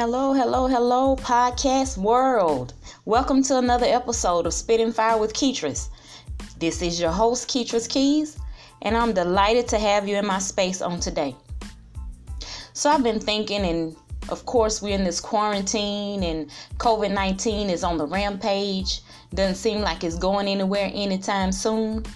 Hello, hello, hello, podcast world. Welcome to another episode of Spitting Fire with Keetris. This is your host, Keetris Keys, and I'm delighted to have you in my space on today. So, I've been thinking, and of course, we're in this quarantine, and COVID 19 is on the rampage. Doesn't seem like it's going anywhere anytime soon.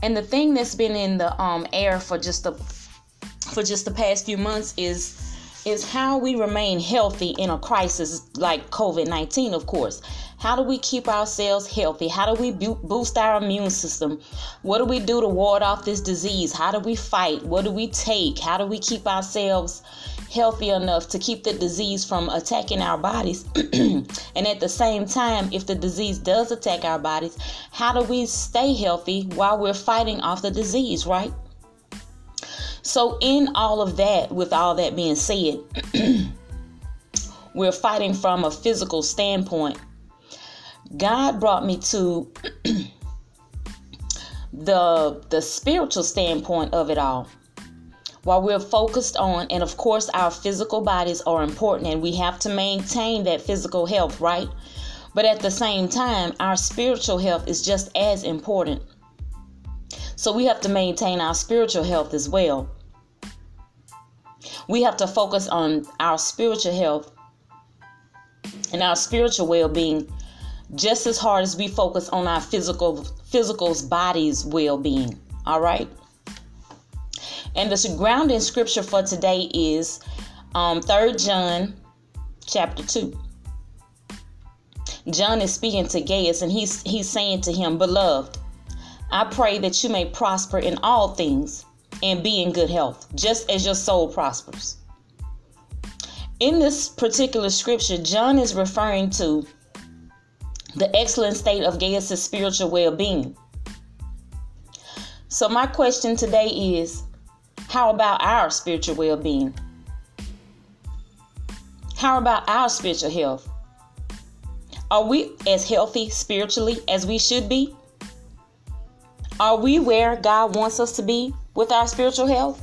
And the thing that's been in the um, air for just the for just the past few months is is how we remain healthy in a crisis like COVID 19, of course. How do we keep ourselves healthy? How do we boost our immune system? What do we do to ward off this disease? How do we fight? What do we take? How do we keep ourselves healthy enough to keep the disease from attacking our bodies? and at the same time, if the disease does attack our bodies, how do we stay healthy while we're fighting off the disease, right? So, in all of that, with all that being said, we're fighting from a physical standpoint. God brought me to the the spiritual standpoint of it all. While we're focused on, and of course, our physical bodies are important, and we have to maintain that physical health, right? But at the same time, our spiritual health is just as important. So we have to maintain our spiritual health as well. We have to focus on our spiritual health and our spiritual well-being just as hard as we focus on our physical physical's body's well-being. All right. And the grounding scripture for today is um, 3 John chapter 2. John is speaking to Gaius and he's he's saying to him, Beloved, I pray that you may prosper in all things and be in good health, just as your soul prospers. In this particular scripture, John is referring to the excellent state of Gaius' spiritual well being. So, my question today is how about our spiritual well being? How about our spiritual health? Are we as healthy spiritually as we should be? Are we where God wants us to be with our spiritual health?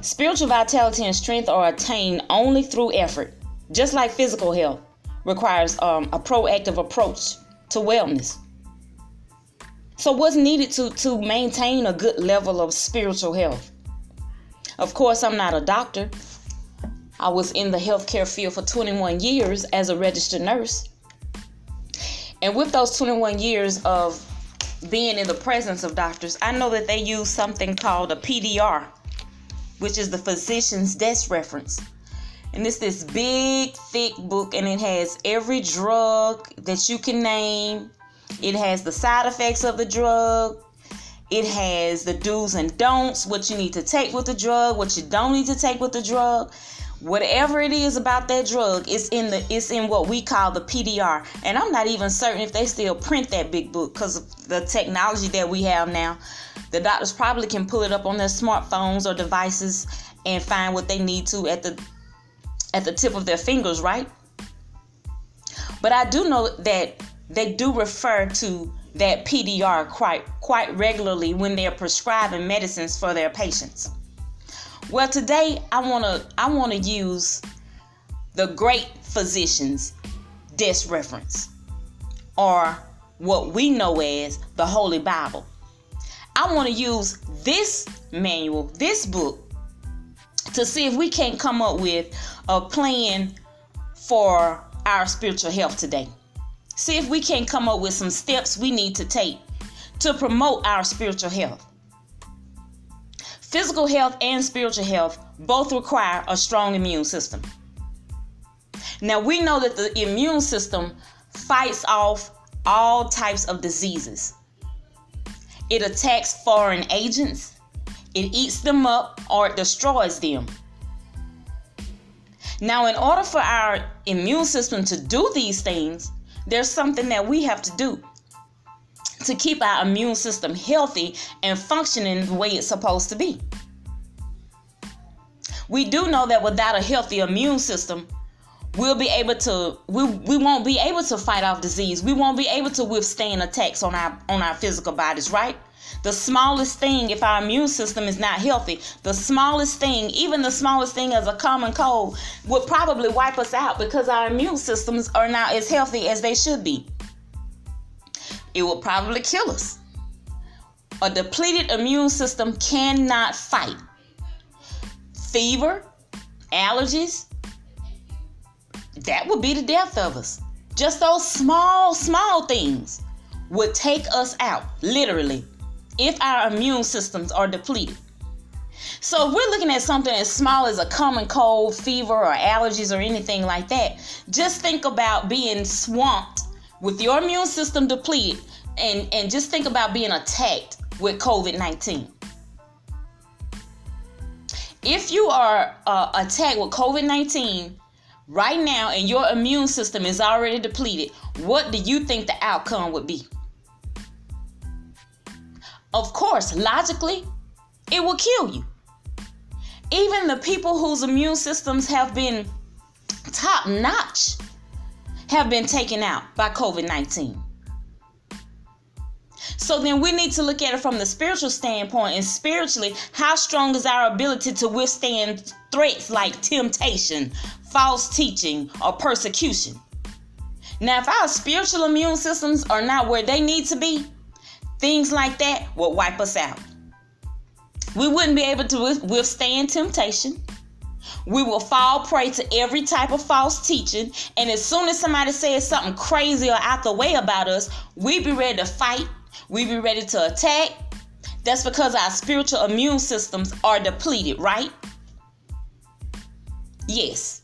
Spiritual vitality and strength are attained only through effort, just like physical health requires um, a proactive approach to wellness. So, what's needed to, to maintain a good level of spiritual health? Of course, I'm not a doctor. I was in the healthcare field for 21 years as a registered nurse. And with those 21 years of being in the presence of doctors, I know that they use something called a PDR, which is the physician's desk reference. And it's this big, thick book, and it has every drug that you can name. It has the side effects of the drug. It has the do's and don'ts, what you need to take with the drug, what you don't need to take with the drug whatever it is about that drug it's in the it's in what we call the PDR and I'm not even certain if they still print that big book because of the technology that we have now. The doctors probably can pull it up on their smartphones or devices and find what they need to at the at the tip of their fingers right? But I do know that they do refer to that PDR quite quite regularly when they're prescribing medicines for their patients well, today I want to I want to use the great physician's desk reference or what we know as the Holy Bible. I want to use this manual, this book to see if we can't come up with a plan for our spiritual health today. See if we can't come up with some steps we need to take to promote our spiritual health. Physical health and spiritual health both require a strong immune system. Now, we know that the immune system fights off all types of diseases. It attacks foreign agents, it eats them up, or it destroys them. Now, in order for our immune system to do these things, there's something that we have to do to keep our immune system healthy and functioning the way it's supposed to be. We do know that without a healthy immune system, we'll be able to we, we won't be able to fight off disease. We won't be able to withstand attacks on our on our physical bodies, right? The smallest thing, if our immune system is not healthy, the smallest thing, even the smallest thing as a common cold, would probably wipe us out because our immune systems are not as healthy as they should be. It will probably kill us. A depleted immune system cannot fight fever, allergies. That would be the death of us. Just those small, small things would take us out, literally if our immune systems are depleted. So if we're looking at something as small as a common cold, fever, or allergies, or anything like that, just think about being swamped with your immune system depleted, and and just think about being attacked with COVID nineteen. If you are uh, attacked with COVID nineteen right now, and your immune system is already depleted, what do you think the outcome would be? Of course, logically, it will kill you. Even the people whose immune systems have been top notch have been taken out by COVID 19. So then we need to look at it from the spiritual standpoint. And spiritually, how strong is our ability to withstand threats like temptation, false teaching, or persecution? Now, if our spiritual immune systems are not where they need to be, Things like that will wipe us out. We wouldn't be able to withstand temptation. We will fall prey to every type of false teaching. And as soon as somebody says something crazy or out the way about us, we be ready to fight. We be ready to attack. That's because our spiritual immune systems are depleted, right? Yes.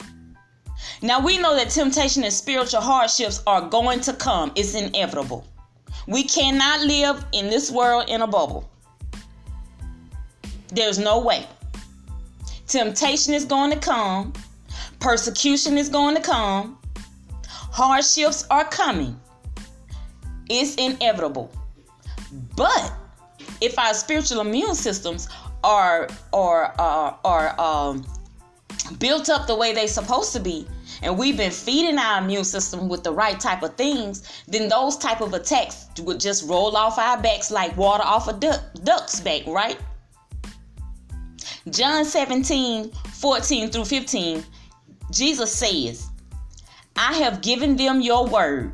Now we know that temptation and spiritual hardships are going to come, it's inevitable. We cannot live in this world in a bubble. There's no way. Temptation is going to come, persecution is going to come, hardships are coming. It's inevitable. But if our spiritual immune systems are are are, are um, built up the way they're supposed to be, and we've been feeding our immune system with the right type of things, then those type of attacks would just roll off our backs like water off a duck, duck's back, right? John 17, 14 through 15, Jesus says, I have given them your word,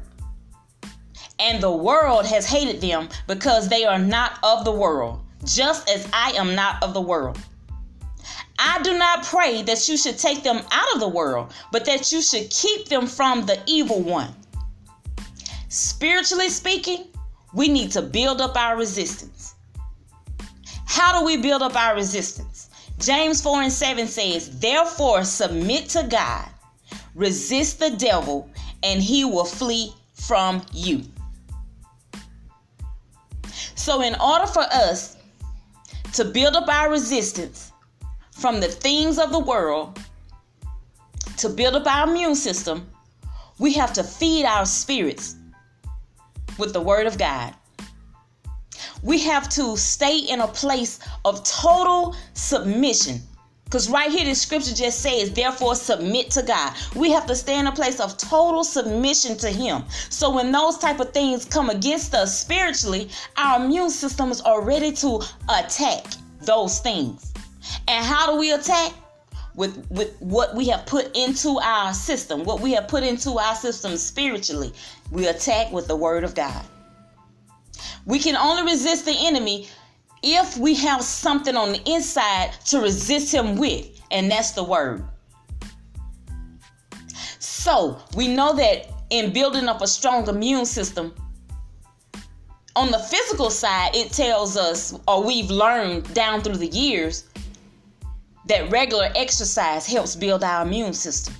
and the world has hated them because they are not of the world, just as I am not of the world. I do not pray that you should take them out of the world, but that you should keep them from the evil one. Spiritually speaking, we need to build up our resistance. How do we build up our resistance? James 4 and 7 says, Therefore, submit to God, resist the devil, and he will flee from you. So, in order for us to build up our resistance, from the things of the world to build up our immune system, we have to feed our spirits with the Word of God. We have to stay in a place of total submission. Because right here, the scripture just says, therefore, submit to God. We have to stay in a place of total submission to Him. So when those type of things come against us spiritually, our immune systems are ready to attack those things. And how do we attack? With, with what we have put into our system, what we have put into our system spiritually, we attack with the word of God. We can only resist the enemy if we have something on the inside to resist him with, and that's the word. So we know that in building up a strong immune system, on the physical side, it tells us, or we've learned down through the years, that regular exercise helps build our immune system.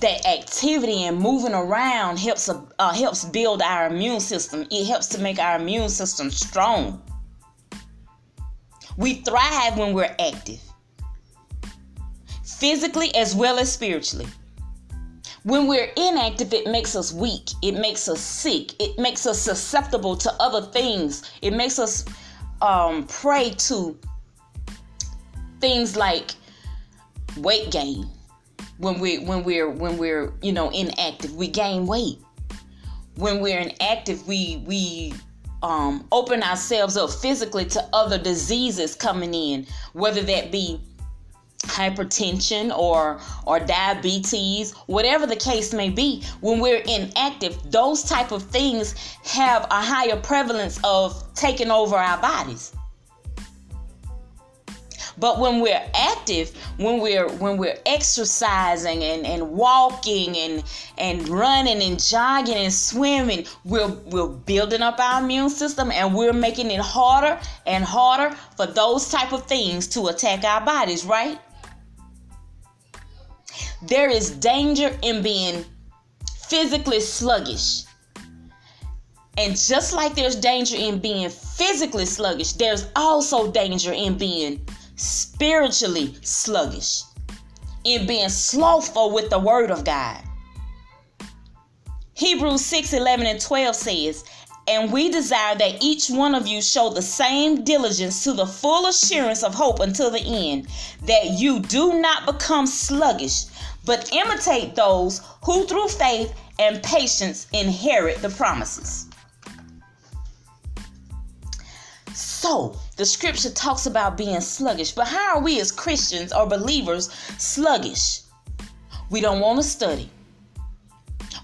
That activity and moving around helps uh, helps build our immune system. It helps to make our immune system strong. We thrive when we're active, physically as well as spiritually. When we're inactive, it makes us weak. It makes us sick. It makes us susceptible to other things. It makes us um, prey to things like weight gain when we when we're when we're you know inactive we gain weight. When we're inactive we we um, open ourselves up physically to other diseases coming in, whether that be hypertension or or diabetes whatever the case may be. When we're inactive those type of things have a higher prevalence of taking over our bodies but when we're active, when we're when we're exercising and, and walking and and running and jogging and swimming, we're we're building up our immune system and we're making it harder and harder for those type of things to attack our bodies, right? There is danger in being physically sluggish. And just like there's danger in being physically sluggish, there's also danger in being spiritually sluggish, in being slothful with the word of God. Hebrews 6 11 and 12 says, And we desire that each one of you show the same diligence to the full assurance of hope until the end, that you do not become sluggish, but imitate those who through faith and patience inherit the promises. So, the scripture talks about being sluggish, but how are we as Christians or believers sluggish? We don't want to study.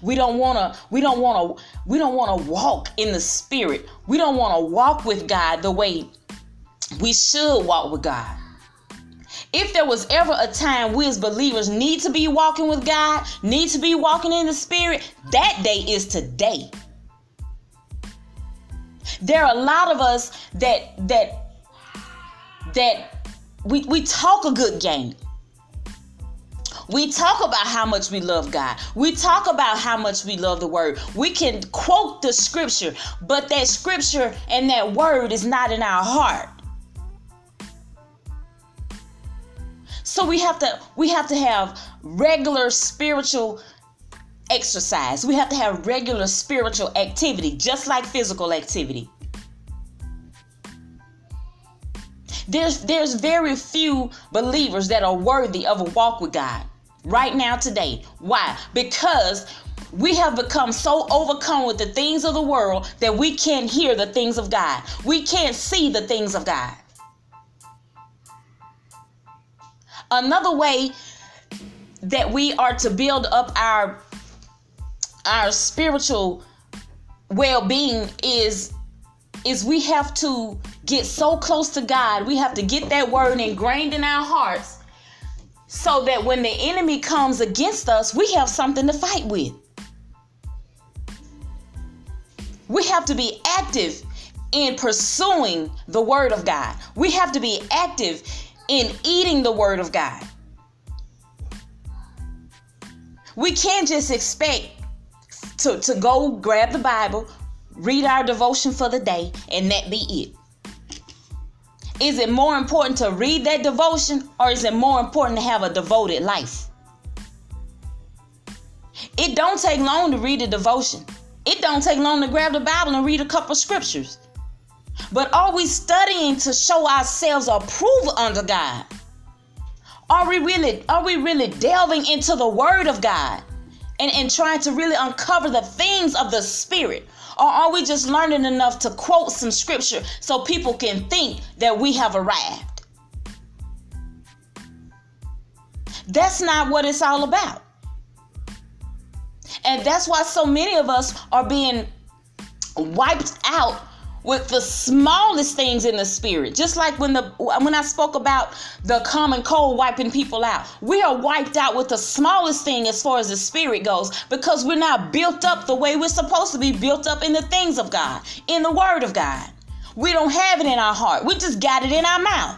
We don't want to we don't want to we don't want to walk in the spirit. We don't want to walk with God the way we should walk with God. If there was ever a time we as believers need to be walking with God, need to be walking in the spirit, that day is today. There are a lot of us that that that we, we talk a good game. We talk about how much we love God. We talk about how much we love the word. We can quote the scripture, but that scripture and that word is not in our heart. So we have to we have to have regular spiritual exercise. We have to have regular spiritual activity just like physical activity. There's there's very few believers that are worthy of a walk with God right now today. Why? Because we have become so overcome with the things of the world that we can't hear the things of God. We can't see the things of God. Another way that we are to build up our our spiritual well-being is is we have to get so close to God. We have to get that word ingrained in our hearts so that when the enemy comes against us, we have something to fight with. We have to be active in pursuing the word of God. We have to be active in eating the word of God. We can't just expect to, to go grab the Bible, read our devotion for the day, and that be it. Is it more important to read that devotion or is it more important to have a devoted life? It don't take long to read a devotion. It don't take long to grab the Bible and read a couple scriptures. But are we studying to show ourselves approved under God? Are we really are we really delving into the word of God and, and trying to really uncover the things of the spirit? Or are we just learning enough to quote some scripture so people can think that we have arrived? That's not what it's all about. And that's why so many of us are being wiped out with the smallest things in the spirit. Just like when the when I spoke about the common cold wiping people out. We are wiped out with the smallest thing as far as the spirit goes because we're not built up the way we're supposed to be built up in the things of God, in the word of God. We don't have it in our heart. We just got it in our mouth.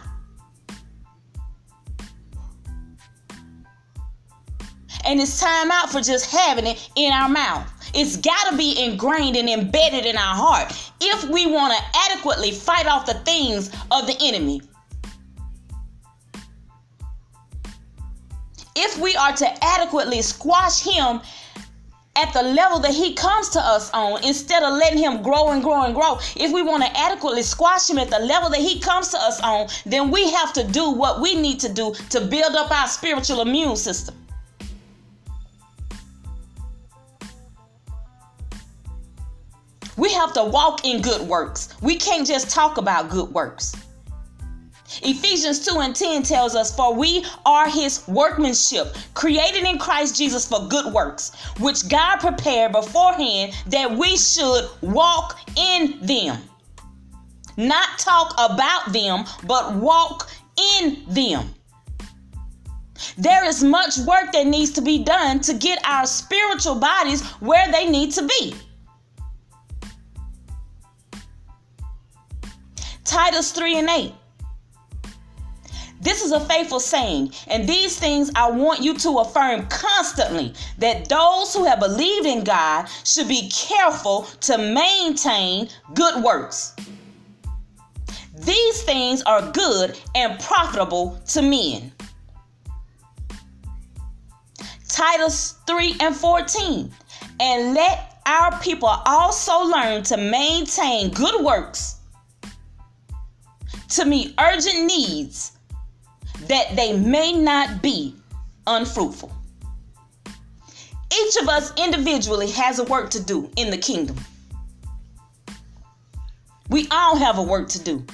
And it's time out for just having it in our mouth. It's got to be ingrained and embedded in our heart if we want to adequately fight off the things of the enemy. If we are to adequately squash him at the level that he comes to us on instead of letting him grow and grow and grow. If we want to adequately squash him at the level that he comes to us on, then we have to do what we need to do to build up our spiritual immune system. We have to walk in good works. We can't just talk about good works. Ephesians 2 and 10 tells us, For we are his workmanship, created in Christ Jesus for good works, which God prepared beforehand that we should walk in them. Not talk about them, but walk in them. There is much work that needs to be done to get our spiritual bodies where they need to be. Titus 3 and 8. This is a faithful saying, and these things I want you to affirm constantly that those who have believed in God should be careful to maintain good works. These things are good and profitable to men. Titus 3 and 14. And let our people also learn to maintain good works to meet urgent needs that they may not be unfruitful. Each of us individually has a work to do in the kingdom. We all have a work to do.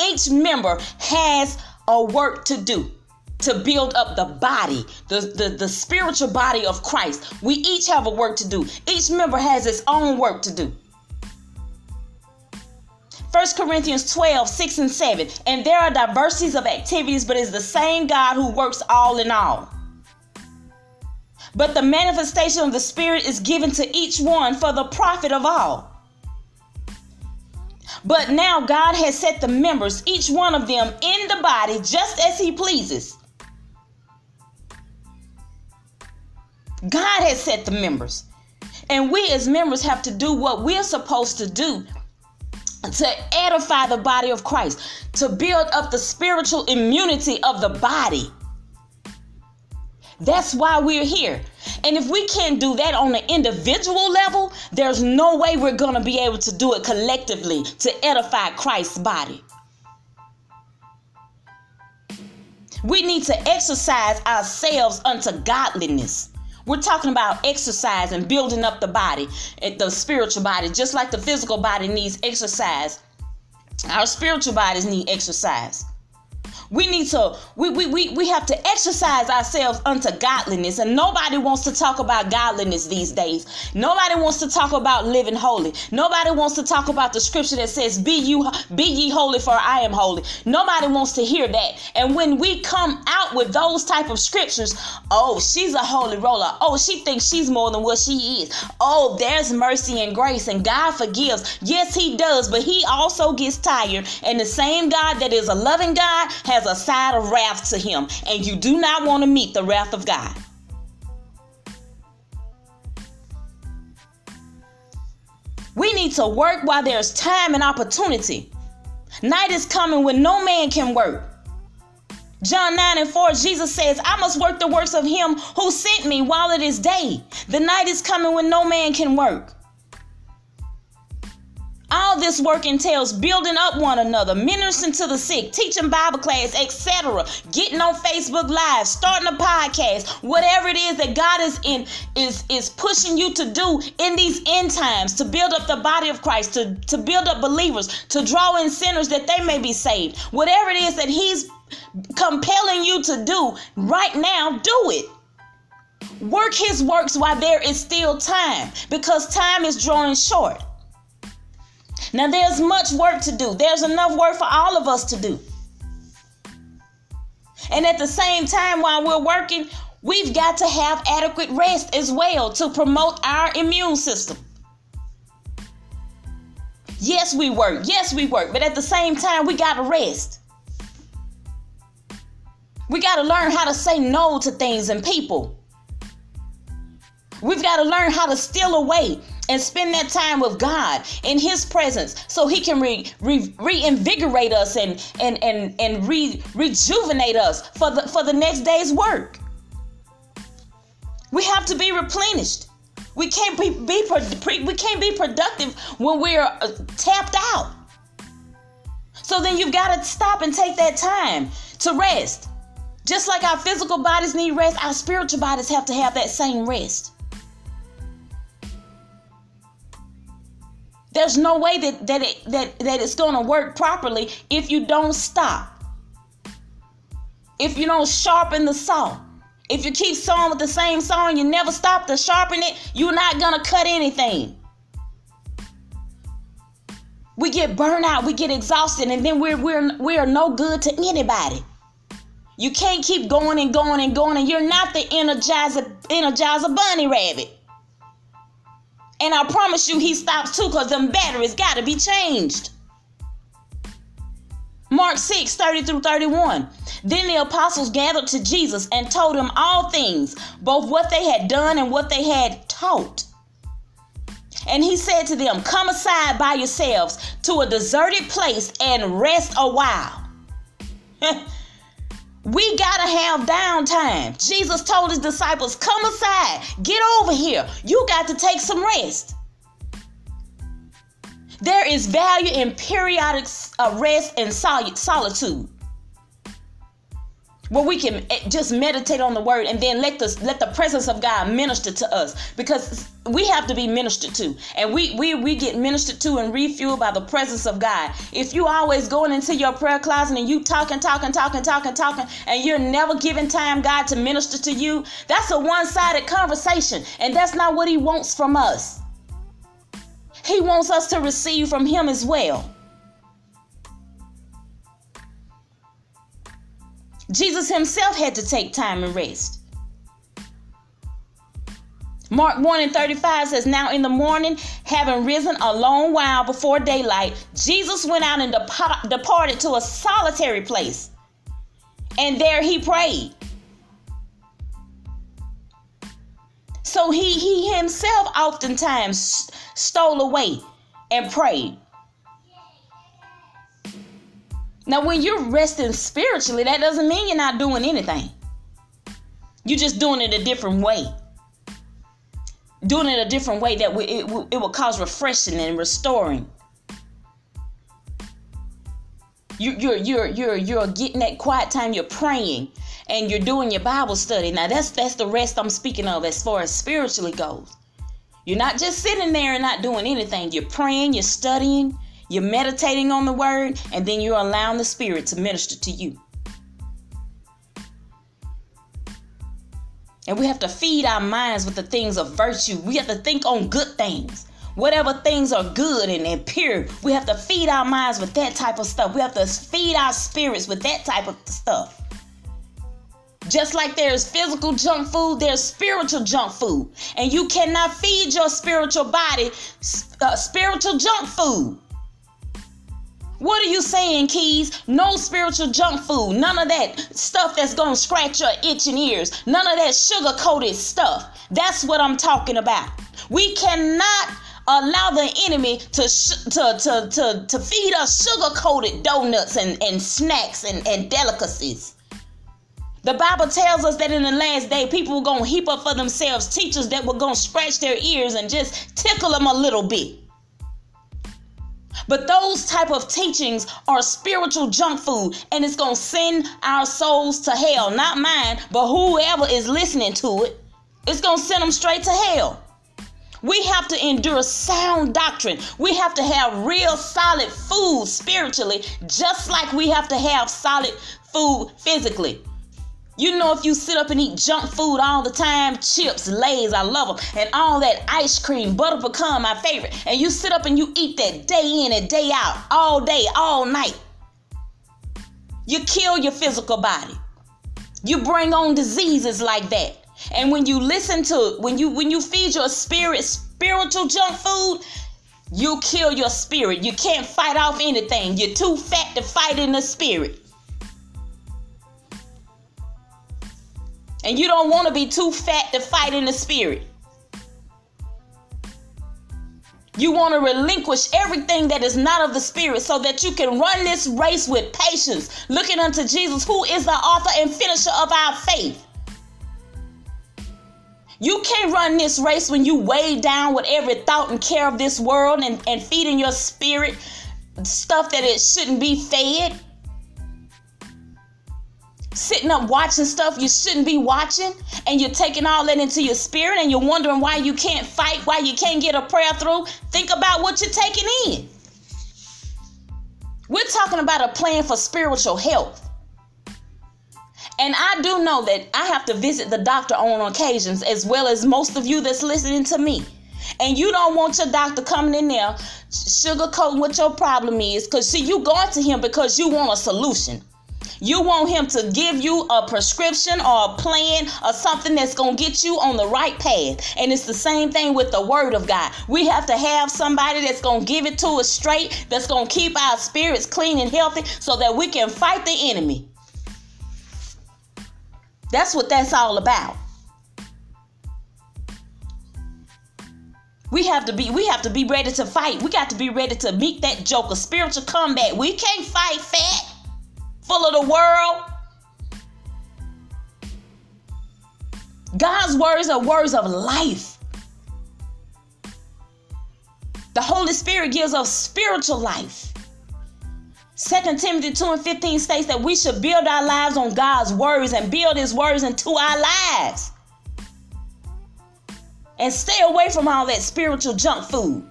Each member has a work to do to build up the body, the, the, the spiritual body of Christ. We each have a work to do. Each member has its own work to do. 1 Corinthians 12, 6 and 7. And there are diversities of activities, but it's the same God who works all in all. But the manifestation of the Spirit is given to each one for the profit of all. But now God has set the members, each one of them, in the body just as He pleases. God has set the members. And we as members have to do what we're supposed to do to edify the body of Christ, to build up the spiritual immunity of the body. That's why we're here. And if we can't do that on an individual level, there's no way we're going to be able to do it collectively to edify Christ's body. We need to exercise ourselves unto godliness. We're talking about exercise and building up the body, eh, the spiritual body, just like the physical body needs exercise. Our spiritual bodies need exercise. We need to, we, we, we, we have to exercise ourselves unto godliness. And nobody wants to talk about godliness these days. Nobody wants to talk about living holy. Nobody wants to talk about the scripture that says, Be you be ye holy, for I am holy. Nobody wants to hear that. And when we come out with those type of scriptures, oh, she's a holy roller. Oh, she thinks she's more than what she is. Oh, there's mercy and grace, and God forgives. Yes, He does, but He also gets tired. And the same God that is a loving God has a side of wrath to him, and you do not want to meet the wrath of God. We need to work while there's time and opportunity. Night is coming when no man can work. John 9 and 4, Jesus says, I must work the works of him who sent me while it is day. The night is coming when no man can work. All this work entails building up one another, ministering to the sick, teaching Bible class, etc. Getting on Facebook Live, starting a podcast, whatever it is that God is in is is pushing you to do in these end times to build up the body of Christ, to, to build up believers, to draw in sinners that they may be saved. Whatever it is that He's compelling you to do right now, do it. Work his works while there is still time because time is drawing short. Now, there's much work to do, there's enough work for all of us to do. And at the same time, while we're working, we've got to have adequate rest as well to promote our immune system. Yes, we work. Yes, we work. But at the same time, we got to rest. We got to learn how to say no to things and people. We've got to learn how to steal away and spend that time with God in His presence so He can re, re, reinvigorate us and and and and re, rejuvenate us for the for the next day's work. We have to be replenished. We can't be, be we can't be productive when we're uh, tapped out. So then you've got to stop and take that time to rest. Just like our physical bodies need rest, our spiritual bodies have to have that same rest. There's no way that that it, that that it's going to work properly if you don't stop. If you don't sharpen the saw. If you keep sawing with the same saw and you never stop to sharpen it, you're not going to cut anything. We get burned out, we get exhausted, and then we're we're we're no good to anybody. You can't keep going and going and going, and you're not the energizer energizer bunny rabbit. And I promise you, he stops too, because them batteries got to be changed. Mark 6, 30 through 31. Then the apostles gathered to Jesus and told him all things, both what they had done and what they had taught. And he said to them, Come aside by yourselves to a deserted place and rest a while. we got to have downtime. Jesus told his disciples, Come aside, get over here. You got to take some rest. There is value in periodic uh, rest and solitude where we can eh, just meditate on the word and then let the let the presence of God minister to us because we have to be ministered to and we we we get ministered to and refueled by the presence of God. If you always going into your prayer closet and you talking talking talking talking talking and you're never giving time God to minister to you, that's a one-sided conversation and that's not what he wants from us. He wants us to receive from him as well. Jesus himself had to take time and rest. Mark 1 and 35 says, Now in the morning, having risen a long while before daylight, Jesus went out and dep- departed to a solitary place. And there he prayed. So he, he himself oftentimes stole away and prayed. Now, when you're resting spiritually, that doesn't mean you're not doing anything. You're just doing it a different way. Doing it a different way that it, will cause refreshing and restoring. You, you're you're you're you're getting that quiet time. You're praying and you're doing your Bible study. Now that's that's the rest I'm speaking of as far as spiritually goes. You're not just sitting there and not doing anything. You're praying. You're studying. You're meditating on the word, and then you're allowing the Spirit to minister to you. And we have to feed our minds with the things of virtue. We have to think on good things. Whatever things are good and, and pure, we have to feed our minds with that type of stuff. We have to feed our spirits with that type of stuff. Just like there's physical junk food, there's spiritual junk food. And you cannot feed your spiritual body uh, spiritual junk food. What are you saying, Keys? No spiritual junk food. None of that stuff that's going to scratch your itching ears. None of that sugar coated stuff. That's what I'm talking about. We cannot allow the enemy to sh- to, to, to, to feed us sugar coated donuts and, and snacks and, and delicacies. The Bible tells us that in the last day, people were going to heap up for themselves teachers that were going to scratch their ears and just tickle them a little bit. But those type of teachings are spiritual junk food and it's going to send our souls to hell. Not mine, but whoever is listening to it. It's going to send them straight to hell. We have to endure sound doctrine. We have to have real solid food spiritually, just like we have to have solid food physically. You know, if you sit up and eat junk food all the time, chips, lays, I love them, and all that ice cream, butter pecan, my favorite, and you sit up and you eat that day in and day out, all day, all night, you kill your physical body. You bring on diseases like that. And when you listen to when you when you feed your spirit spiritual junk food, you kill your spirit. You can't fight off anything. You're too fat to fight in the spirit. And you don't want to be too fat to fight in the spirit. You want to relinquish everything that is not of the Spirit so that you can run this race with patience, looking unto Jesus, who is the author and finisher of our faith. You can't run this race when you weigh down with every thought and care of this world and, and feeding your spirit stuff that it shouldn't be fed. Sitting up watching stuff you shouldn't be watching and you're taking all that into your spirit and you're wondering why you can't fight, why you can't get a prayer through, think about what you're taking in. We're talking about a plan for spiritual health. And I do know that I have to visit the doctor on occasions, as well as most of you that's listening to me. And you don't want your doctor coming in there sugarcoating what your problem is, because see, you going to him because you want a solution. You want him to give you a prescription or a plan or something that's going to get you on the right path. And it's the same thing with the word of God. We have to have somebody that's going to give it to us straight, that's going to keep our spirits clean and healthy so that we can fight the enemy. That's what that's all about. We have to be we have to be ready to fight. We got to be ready to meet that joker spiritual combat. We can't fight fat, full of the world. God's words are words of life. The Holy Spirit gives us spiritual life. 2 Timothy 2 and 15 states that we should build our lives on God's words and build his words into our lives. And stay away from all that spiritual junk food.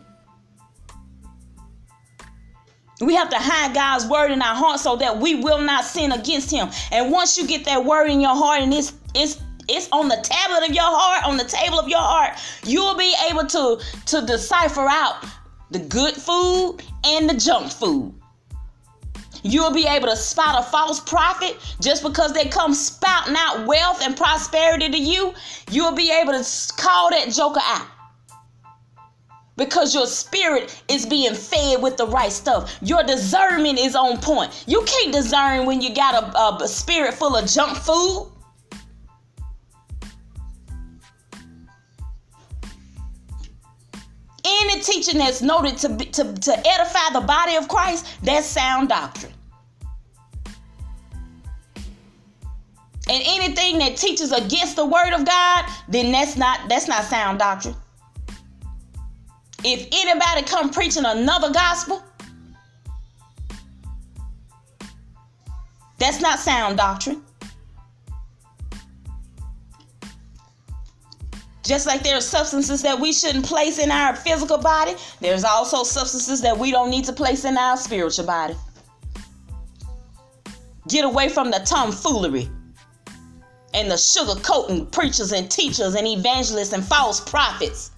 We have to hide God's word in our heart so that we will not sin against him. And once you get that word in your heart and it's it's it's on the tablet of your heart, on the table of your heart, you'll be able to to decipher out the good food and the junk food. You'll be able to spot a false prophet just because they come spouting out wealth and prosperity to you. You'll be able to call that joker out because your spirit is being fed with the right stuff. Your discernment is on point. You can't discern when you got a, a spirit full of junk food. Any teaching that's noted to, to, to edify the body of Christ, that's sound doctrine. And anything that teaches against the word of God, then that's not that's not sound doctrine. If anybody come preaching another gospel, that's not sound doctrine. Just like there are substances that we shouldn't place in our physical body, there's also substances that we don't need to place in our spiritual body. Get away from the tomfoolery and the sugarcoating preachers and teachers and evangelists and false prophets.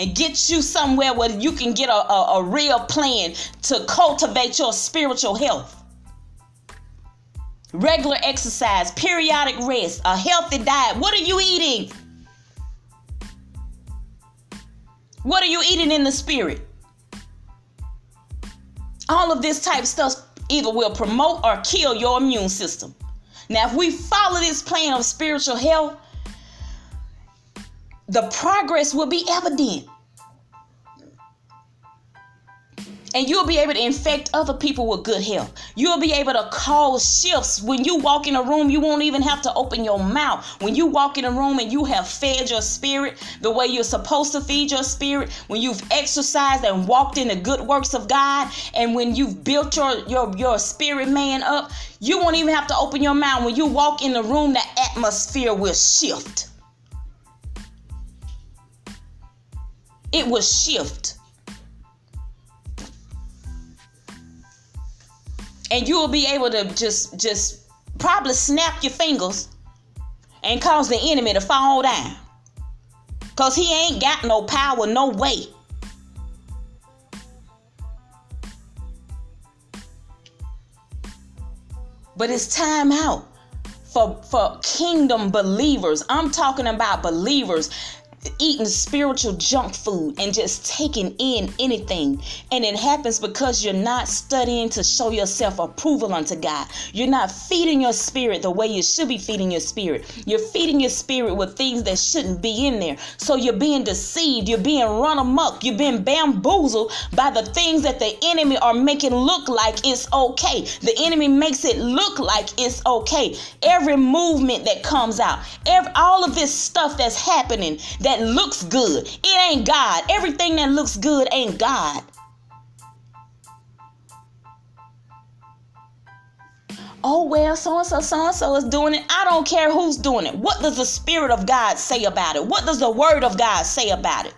And get you somewhere where you can get a, a, a real plan to cultivate your spiritual health regular exercise, periodic rest, a healthy diet. What are you eating? What are you eating in the spirit? All of this type of stuff either will promote or kill your immune system. Now, if we follow this plan of spiritual health, the progress will be evident. and you'll be able to infect other people with good health. You'll be able to cause shifts. When you walk in a room, you won't even have to open your mouth. When you walk in a room and you have fed your spirit the way you're supposed to feed your spirit, when you've exercised and walked in the good works of God, and when you've built your your your spirit man up, you won't even have to open your mouth. When you walk in the room, the atmosphere will shift. It will shift. and you will be able to just just probably snap your fingers and cause the enemy to fall down. Because he ain't got no power no way. But it's time out for for kingdom believers. I'm talking about believers eating spiritual junk food and just taking in anything. And it happens because you're not studying to show yourself approval unto God. You're not feeding your spirit the way you should be feeding your spirit. You're feeding your spirit with things that shouldn't be in there. So you're being deceived. You're being run amok. You're being bamboozled by the things that the enemy are making look like it's okay. The enemy makes it look like it's okay. Every movement that comes out, every, all of this stuff that's happening that that looks good. It ain't God. Everything that looks good ain't God. oh well so and so so and so is doing it. I don't care who's doing it. What does the spirit of god say about it? What does the word of god say about it?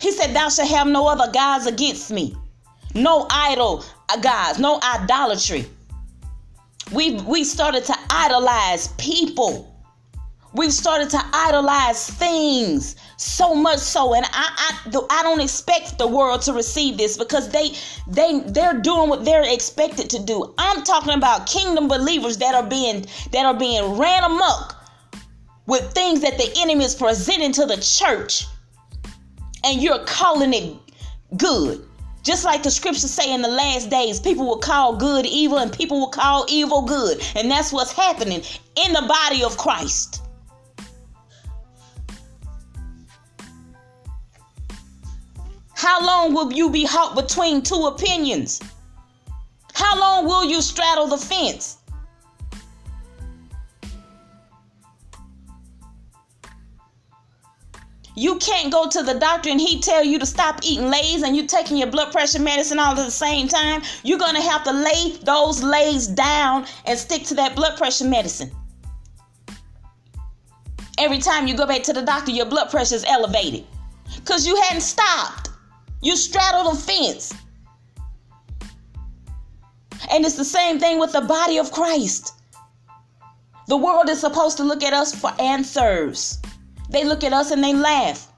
He said thou shalt have no other gods against me. No idol uh, gods. No idolatry. We we started to idolize people we've started to idolize things so much so and I, I i don't expect the world to receive this because they they they're doing what they're expected to do i'm talking about kingdom believers that are being that are being ran amok with things that the enemy is presenting to the church and you're calling it good just like the scriptures say in the last days, people will call good evil and people will call evil good. And that's what's happening in the body of Christ. How long will you be hot between two opinions? How long will you straddle the fence? You can't go to the doctor and he tell you to stop eating Lay's and you taking your blood pressure medicine all at the same time. You're going to have to lay those Lay's down and stick to that blood pressure medicine. Every time you go back to the doctor, your blood pressure is elevated because you hadn't stopped. You straddle the fence. And it's the same thing with the body of Christ. The world is supposed to look at us for answers. They look at us and they laugh.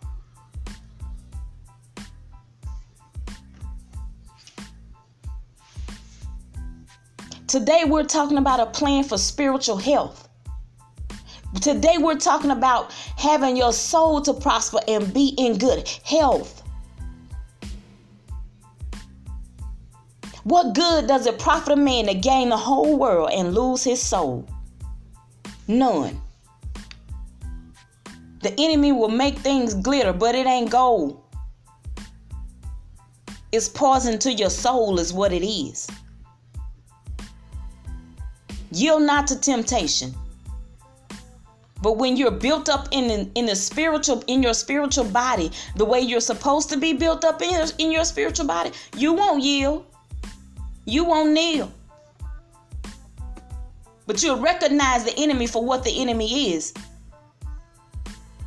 Today, we're talking about a plan for spiritual health. Today, we're talking about having your soul to prosper and be in good health. What good does it profit a man to gain the whole world and lose his soul? None. The enemy will make things glitter, but it ain't gold. It's poison to your soul, is what it is. Yield not to temptation. But when you're built up in the, in the spiritual in your spiritual body, the way you're supposed to be built up in in your spiritual body, you won't yield you won't kneel. But you'll recognize the enemy for what the enemy is.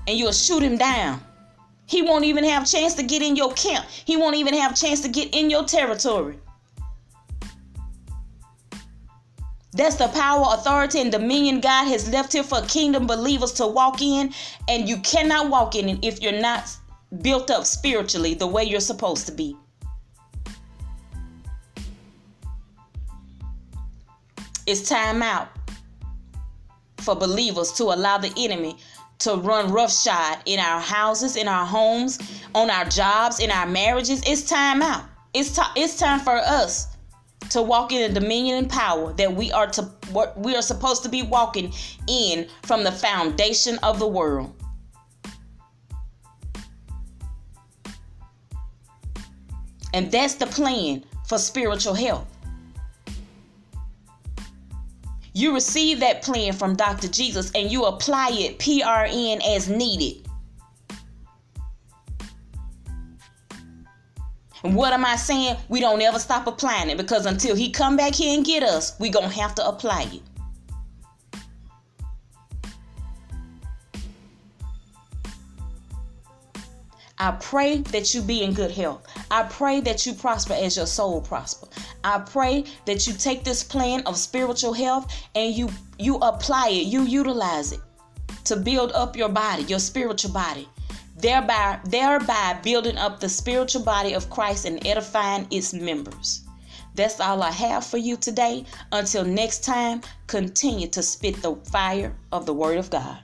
And you'll shoot him down. He won't even have a chance to get in your camp. He won't even have a chance to get in your territory. That's the power, authority, and dominion God has left here for kingdom believers to walk in. And you cannot walk in if you're not built up spiritually the way you're supposed to be. It's time out for believers to allow the enemy to run roughshod in our houses, in our homes, on our jobs, in our marriages. It's time out. It's time. It's time for us to walk in the dominion and power that we are to what we are supposed to be walking in from the foundation of the world. And that's the plan for spiritual health. You receive that plan from Dr. Jesus and you apply it PRN as needed. What am I saying? We don't ever stop applying it because until he come back here and get us, we going to have to apply it. I pray that you be in good health. I pray that you prosper as your soul prosper. I pray that you take this plan of spiritual health and you you apply it, you utilize it to build up your body, your spiritual body. Thereby thereby building up the spiritual body of Christ and edifying its members. That's all I have for you today. Until next time, continue to spit the fire of the word of God.